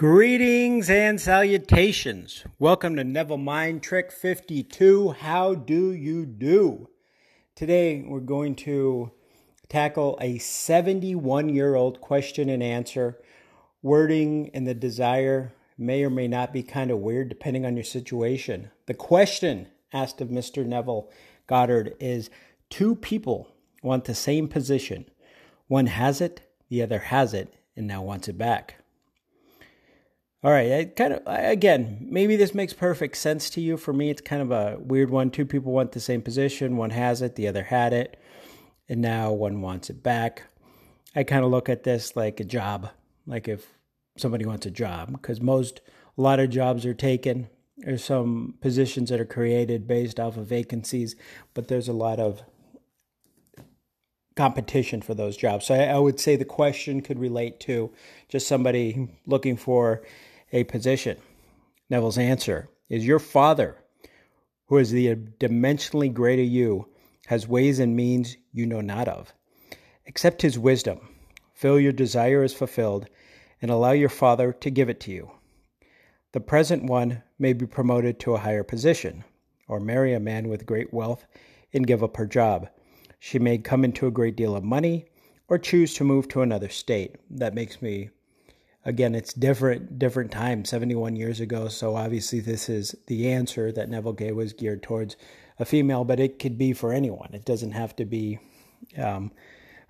Greetings and salutations. Welcome to Neville Mind Trick 52. How do you do? Today we're going to tackle a 71 year old question and answer. Wording and the desire may or may not be kind of weird depending on your situation. The question asked of Mr. Neville Goddard is Two people want the same position. One has it, the other has it, and now wants it back. All right, I kind of again, maybe this makes perfect sense to you. For me, it's kind of a weird one. Two people want the same position, one has it, the other had it, and now one wants it back. I kind of look at this like a job, like if somebody wants a job, because most a lot of jobs are taken. There's some positions that are created based off of vacancies, but there's a lot of competition for those jobs. So I, I would say the question could relate to just somebody looking for a position. Neville's answer is Your Father, who is the dimensionally greater you, has ways and means you know not of. Accept his wisdom, feel your desire is fulfilled, and allow your Father to give it to you. The present one may be promoted to a higher position, or marry a man with great wealth and give up her job. She may come into a great deal of money, or choose to move to another state. That makes me again, it's different different time, 71 years ago. So obviously, this is the answer that Neville Gay was geared towards a female, but it could be for anyone. It doesn't have to be. Um,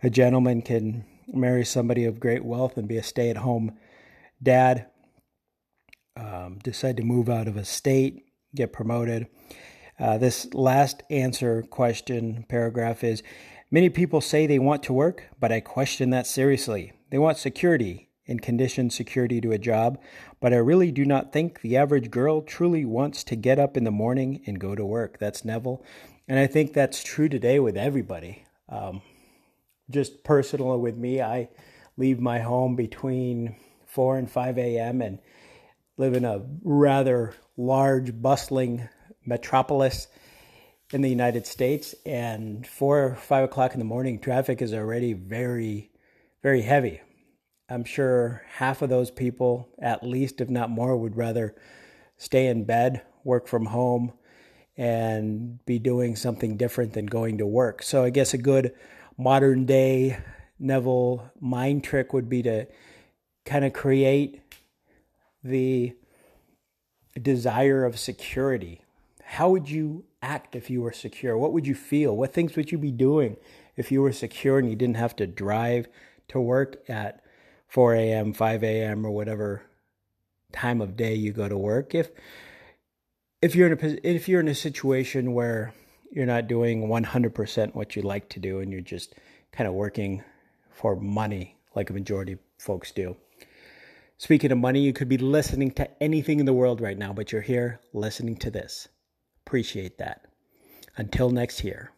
a gentleman can marry somebody of great wealth and be a stay-at-home dad. Um, decide to move out of a state, get promoted. Uh, this last answer question paragraph is Many people say they want to work, but I question that seriously. They want security, and conditioned security to a job, but I really do not think the average girl truly wants to get up in the morning and go to work. That's Neville. And I think that's true today with everybody. Um, just personally with me, I leave my home between 4 and 5 a.m. and live in a rather large, bustling metropolis in the United States. And 4 or 5 o'clock in the morning, traffic is already very, very heavy. I'm sure half of those people, at least, if not more, would rather stay in bed, work from home, and be doing something different than going to work. So I guess a good modern day Neville mind trick would be to kind of create the desire of security. How would you act if you were secure? What would you feel? What things would you be doing if you were secure and you didn't have to drive to work at 4 a.m., 5 a.m., or whatever time of day you go to work. If if you're in a if you're in a situation where you're not doing 100% what you like to do and you're just kind of working for money like a majority of folks do. Speaking of money, you could be listening to anything in the world right now, but you're here listening to this. Appreciate that. Until next year.